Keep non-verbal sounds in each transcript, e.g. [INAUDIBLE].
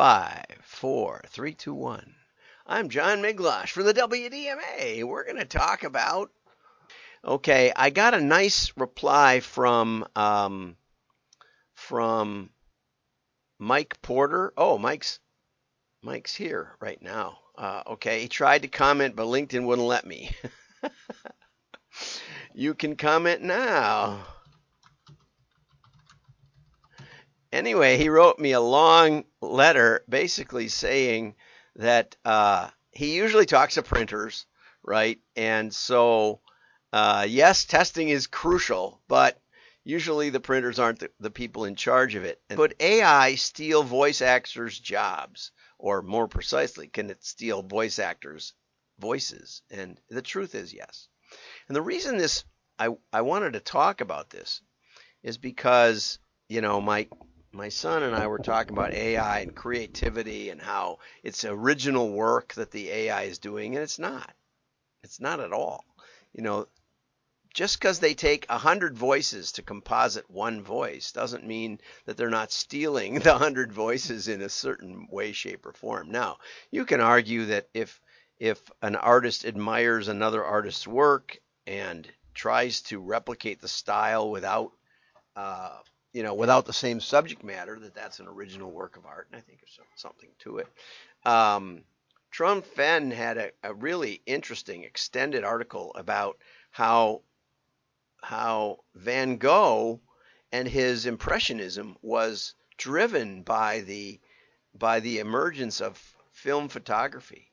Five, four, three, two, one. I'm John Miglautsch from the WDMA. We're going to talk about. Okay, I got a nice reply from um, from Mike Porter. Oh, Mike's Mike's here right now. Uh, okay, he tried to comment, but LinkedIn wouldn't let me. [LAUGHS] you can comment now. Anyway, he wrote me a long letter basically saying that uh, he usually talks to printers, right? And so, uh, yes, testing is crucial, but usually the printers aren't the, the people in charge of it. And could AI steal voice actors' jobs? Or more precisely, can it steal voice actors' voices? And the truth is yes. And the reason this I, I wanted to talk about this is because, you know, my my son and I were talking about AI and creativity and how it's original work that the AI is doing, and it's not. It's not at all. You know, just because they take a hundred voices to composite one voice doesn't mean that they're not stealing the hundred voices in a certain way, shape, or form. Now, you can argue that if if an artist admires another artist's work and tries to replicate the style without uh, you know without the same subject matter that that's an original work of art and i think there's something to it. Um, Phen had a, a really interesting extended article about how how Van Gogh and his impressionism was driven by the by the emergence of film photography.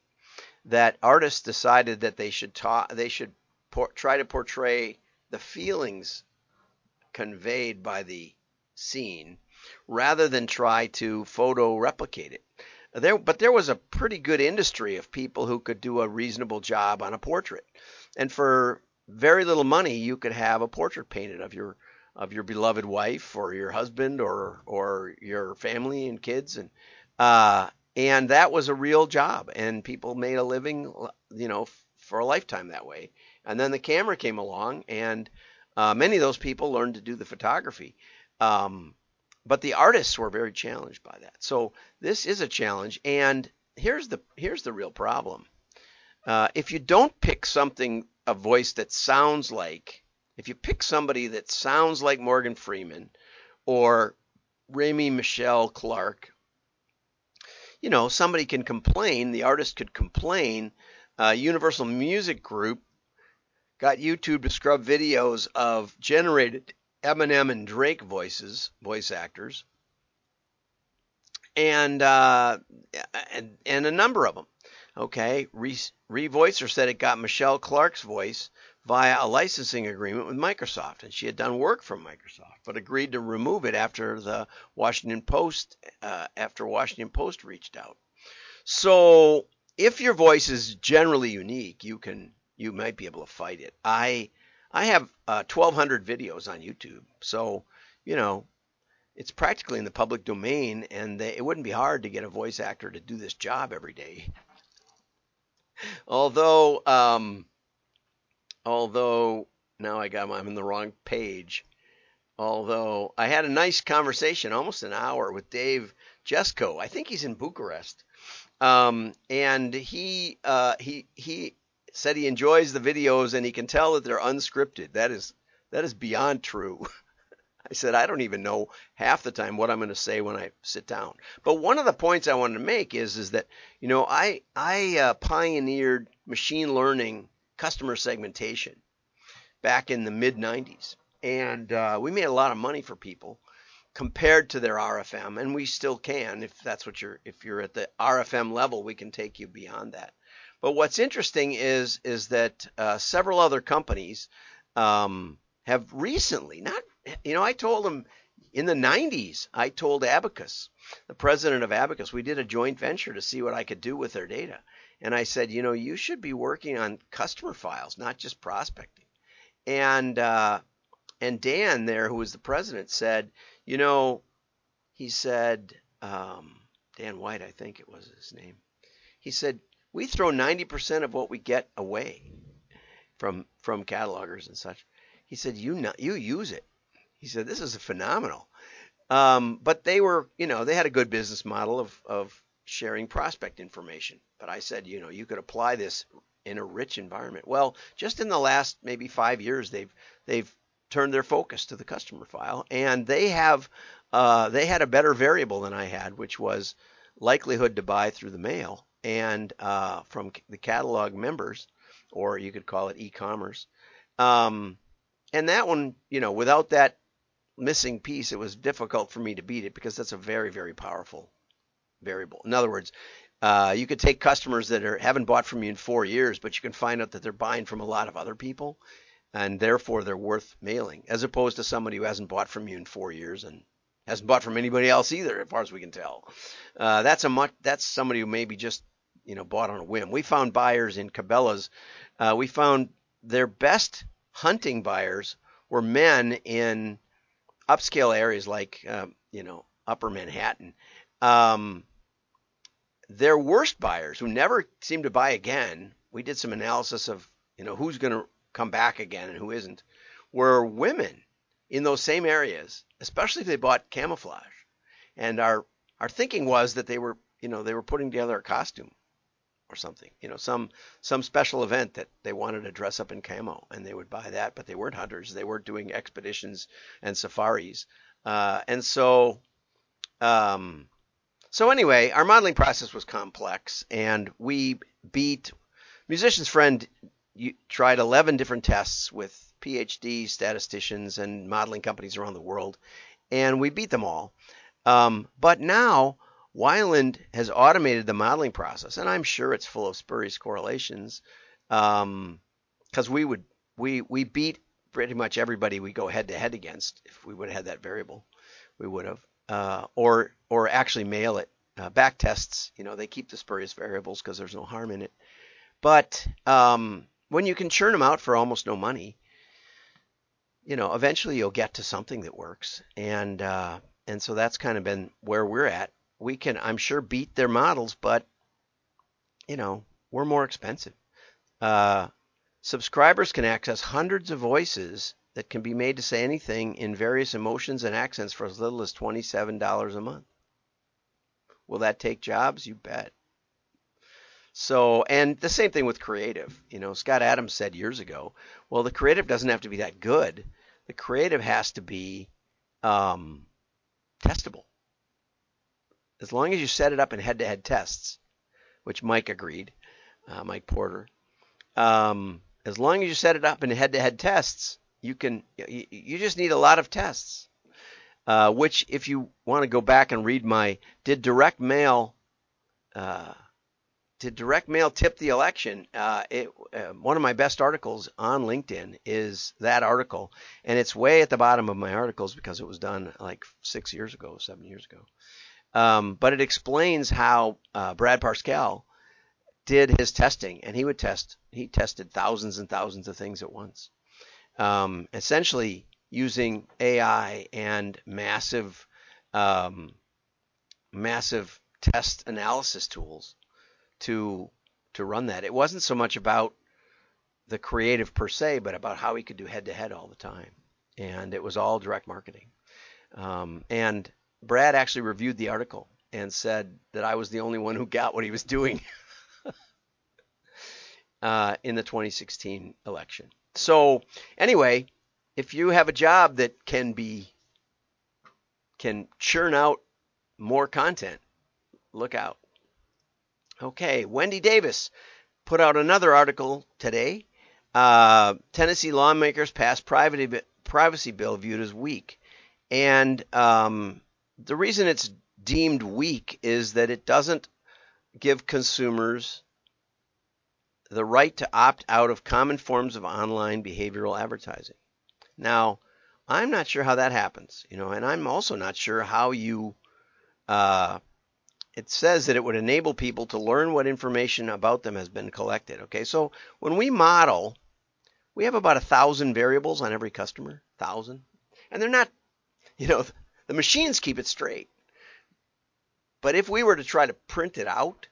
That artists decided that they should talk they should por- try to portray the feelings conveyed by the scene rather than try to photo replicate it. There but there was a pretty good industry of people who could do a reasonable job on a portrait. And for very little money, you could have a portrait painted of your of your beloved wife or your husband or or your family and kids. And uh, and that was a real job. And people made a living you know for a lifetime that way. And then the camera came along and uh, many of those people learned to do the photography um, but the artists were very challenged by that so this is a challenge and here's the here's the real problem uh, if you don't pick something a voice that sounds like, if you pick somebody that sounds like Morgan Freeman or Remie Michelle Clark, you know, somebody can complain, the artist could complain. Uh, Universal Music Group got YouTube to scrub videos of generated Eminem and Drake voices, voice actors, and uh, and and a number of them. Okay, Revoicer said it got Michelle Clark's voice via a licensing agreement with Microsoft, and she had done work for Microsoft, but agreed to remove it after the Washington Post uh, after Washington Post reached out. So if your voice is generally unique, you can you might be able to fight it. I I have uh, 1,200 videos on YouTube, so you know it's practically in the public domain, and they, it wouldn't be hard to get a voice actor to do this job every day although, um, although now I got I'm in the wrong page. Although I had a nice conversation, almost an hour, with Dave Jesko. I think he's in Bucharest, um, and he uh, he he said he enjoys the videos and he can tell that they're unscripted. That is that is beyond true. [LAUGHS] I said, I don't even know half the time what I'm going to say when I sit down. But one of the points I wanted to make is is that you know I I uh, pioneered machine learning customer segmentation back in the mid 90s, and uh, we made a lot of money for people compared to their RFM, and we still can if that's what you're if you're at the RFM level, we can take you beyond that. But what's interesting is is that uh, several other companies um, have recently, not you know, I told them in the 90s, I told Abacus, the president of Abacus, we did a joint venture to see what I could do with their data. And I said, you know, you should be working on customer files, not just prospecting. And uh, and Dan there, who was the president, said, you know, he said, um, Dan White, I think it was his name. He said, we throw 90% of what we get away from from catalogers and such. He said, you not, you use it. He said, This is phenomenal. Um, but they were, you know, they had a good business model of, of sharing prospect information. But I said, you know, you could apply this in a rich environment. Well, just in the last maybe five years, they've they've turned their focus to the customer file, and they have uh, they had a better variable than I had, which was likelihood to buy through the mail and uh, from the catalog members, or you could call it e-commerce. Um, and that one, you know, without that missing piece, it was difficult for me to beat it because that's a very, very powerful variable. In other words, uh, you could take customers that are, haven't bought from you in four years, but you can find out that they're buying from a lot of other people, and therefore they're worth mailing, as opposed to somebody who hasn't bought from you in four years and hasn't bought from anybody else either, as far as we can tell. Uh, that's a much that's somebody who maybe just you know bought on a whim. We found buyers in Cabela's. Uh, we found their best hunting buyers were men in upscale areas like um, you know Upper Manhattan. Um, their worst buyers who never seem to buy again. We did some analysis of you know who's going to come back again and who isn't. Were women in those same areas, especially if they bought camouflage. And our our thinking was that they were you know they were putting together a costume or something, you know, some some special event that they wanted to dress up in camo, and they would buy that. But they weren't hunters; they weren't doing expeditions and safaris. Uh, and so, um, so anyway, our modeling process was complex, and we beat musician's friend. You tried 11 different tests with PhD statisticians and modeling companies around the world, and we beat them all. Um, but now Wiland has automated the modeling process, and I'm sure it's full of spurious correlations. Because um, we would we we beat pretty much everybody we go head to head against. If we would have had that variable, we would have. Uh, or or actually mail it. Uh, back tests, you know, they keep the spurious variables because there's no harm in it. But um, when you can churn them out for almost no money, you know, eventually you'll get to something that works. And uh, and so that's kind of been where we're at we can, I'm sure, beat their models, but you know, we're more expensive. Uh, subscribers can access hundreds of voices that can be made to say anything in various emotions and accents for as little as $27 a month. Will that take jobs? You bet. So, and the same thing with creative. You know, Scott Adams said years ago, well, the creative doesn't have to be that good. The creative has to be um, testable as long as you set it up in head-to-head tests, which Mike agreed, uh, Mike Porter. Um, as long as you set it up in head-to-head tests, you can. You, you just need a lot of tests. Uh, which, if you want to go back and read my did direct mail, uh, did direct mail tip the election? Uh, it, uh, one of my best articles on LinkedIn is that article, and it's way at the bottom of my articles because it was done like six years ago, seven years ago. Um, but it explains how uh, Brad Parscale did his testing, and he would test. He tested thousands and thousands of things at once, um, essentially using AI and massive, um, massive test analysis tools to to run that. It wasn't so much about the creative per se, but about how he could do head to head all the time, and it was all direct marketing. Um, and Brad actually reviewed the article and said that I was the only one who got what he was doing [LAUGHS] uh, in the 2016 election. So anyway, if you have a job that can be can churn out more content, look out. Okay, Wendy Davis put out another article today. Uh, Tennessee lawmakers passed privacy bill viewed as weak, and um, the reason it's deemed weak is that it doesn't give consumers the right to opt out of common forms of online behavioral advertising. Now, I'm not sure how that happens, you know, and I'm also not sure how you. Uh, it says that it would enable people to learn what information about them has been collected. Okay, so when we model, we have about a thousand variables on every customer, thousand, and they're not, [LAUGHS] you know, the machines keep it straight. But if we were to try to print it out,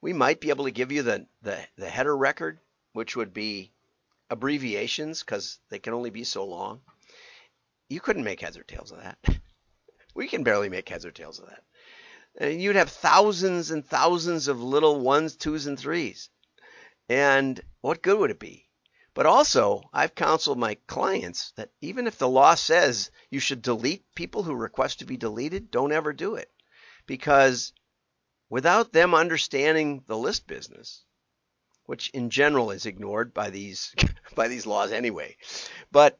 we might be able to give you the, the, the header record, which would be abbreviations because they can only be so long. You couldn't make heads or tails of that. [LAUGHS] we can barely make heads or tails of that. And you'd have thousands and thousands of little ones, twos, and threes. And what good would it be? But also, I've counseled my clients that even if the law says you should delete people who request to be deleted, don't ever do it. Because without them understanding the list business, which in general is ignored by these [LAUGHS] by these laws anyway, but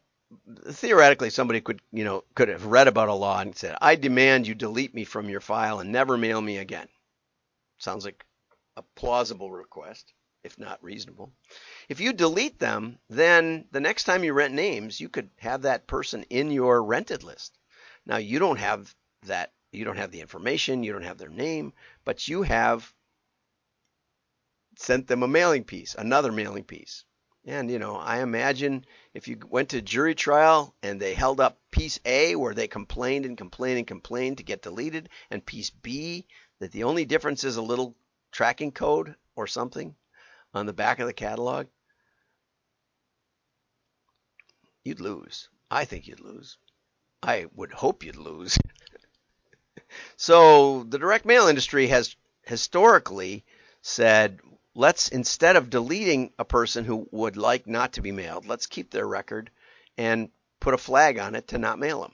theoretically somebody could you know could have read about a law and said, "I demand you delete me from your file and never mail me again." Sounds like a plausible request if not reasonable. If you delete them, then the next time you rent names, you could have that person in your rented list. Now you don't have that you don't have the information, you don't have their name, but you have sent them a mailing piece, another mailing piece. And you know, I imagine if you went to jury trial and they held up piece A where they complained and complained and complained to get deleted, and piece B that the only difference is a little tracking code or something, on the back of the catalog, you'd lose. I think you'd lose. I would hope you'd lose. [LAUGHS] so the direct mail industry has historically said, let's instead of deleting a person who would like not to be mailed, let's keep their record and put a flag on it to not mail them.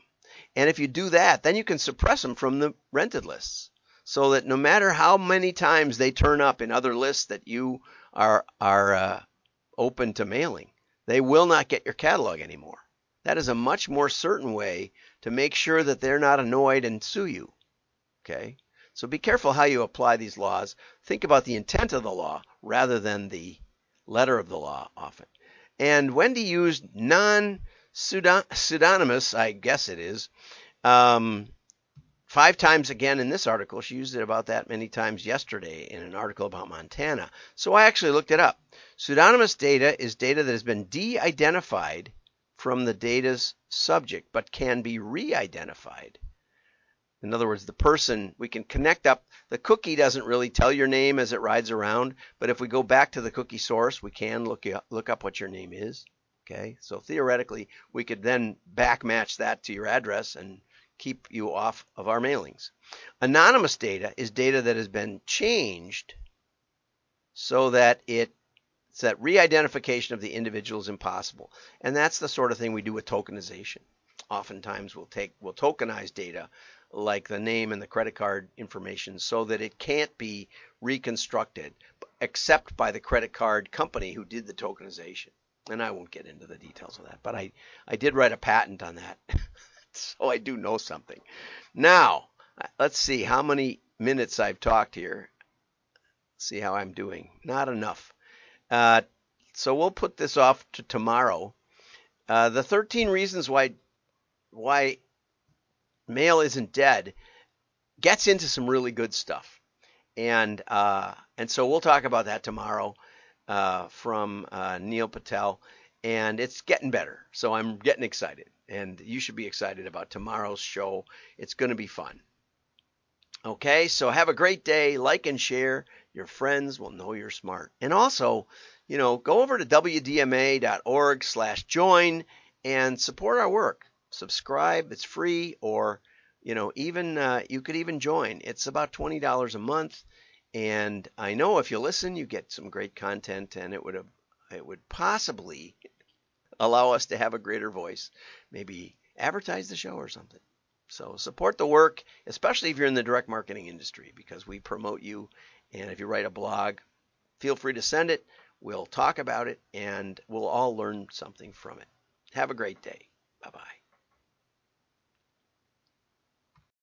And if you do that, then you can suppress them from the rented lists so that no matter how many times they turn up in other lists that you are are uh, open to mailing, they will not get your catalog anymore. That is a much more certain way to make sure that they're not annoyed and sue you. Okay? So be careful how you apply these laws. Think about the intent of the law rather than the letter of the law often. And Wendy used non pseudonymous, I guess it is, um, five times again in this article. She used it about that many times yesterday in an article about Montana. So I actually looked it up. Pseudonymous data is data that has been de identified from the data's subject but can be re identified. In other words, the person, we can connect up. The cookie doesn't really tell your name as it rides around, but if we go back to the cookie source, we can look, look up what your name is. Okay, so theoretically, we could then back match that to your address and keep you off of our mailings. Anonymous data is data that has been changed so that it so that re-identification of the individual is impossible. And that's the sort of thing we do with tokenization. Oftentimes we'll take we'll tokenize data like the name and the credit card information so that it can't be reconstructed except by the credit card company who did the tokenization. And I won't get into the details of that, but I, I did write a patent on that. [LAUGHS] [LAUGHS] so I do know something. Now, let's see how many minutes I've talked here. See how I'm doing. Not enough. Uh, so we'll put this off to tomorrow. Uh, the 13 reasons why why mail isn't dead gets into some really good stuff, and uh, and so we'll talk about that tomorrow uh, from uh, Neil Patel, and it's getting better. So I'm getting excited and you should be excited about tomorrow's show. It's going to be fun. Okay, so have a great day. Like and share. Your friends will know you're smart. And also, you know, go over to wdma.org slash join and support our work. Subscribe, it's free, or, you know, even uh, you could even join. It's about $20 a month. And I know if you listen, you get some great content, and it would have, it would possibly allow us to have a greater voice. Maybe advertise the show or something. So support the work, especially if you're in the direct marketing industry, because we promote you. And if you write a blog, feel free to send it. We'll talk about it and we'll all learn something from it. Have a great day.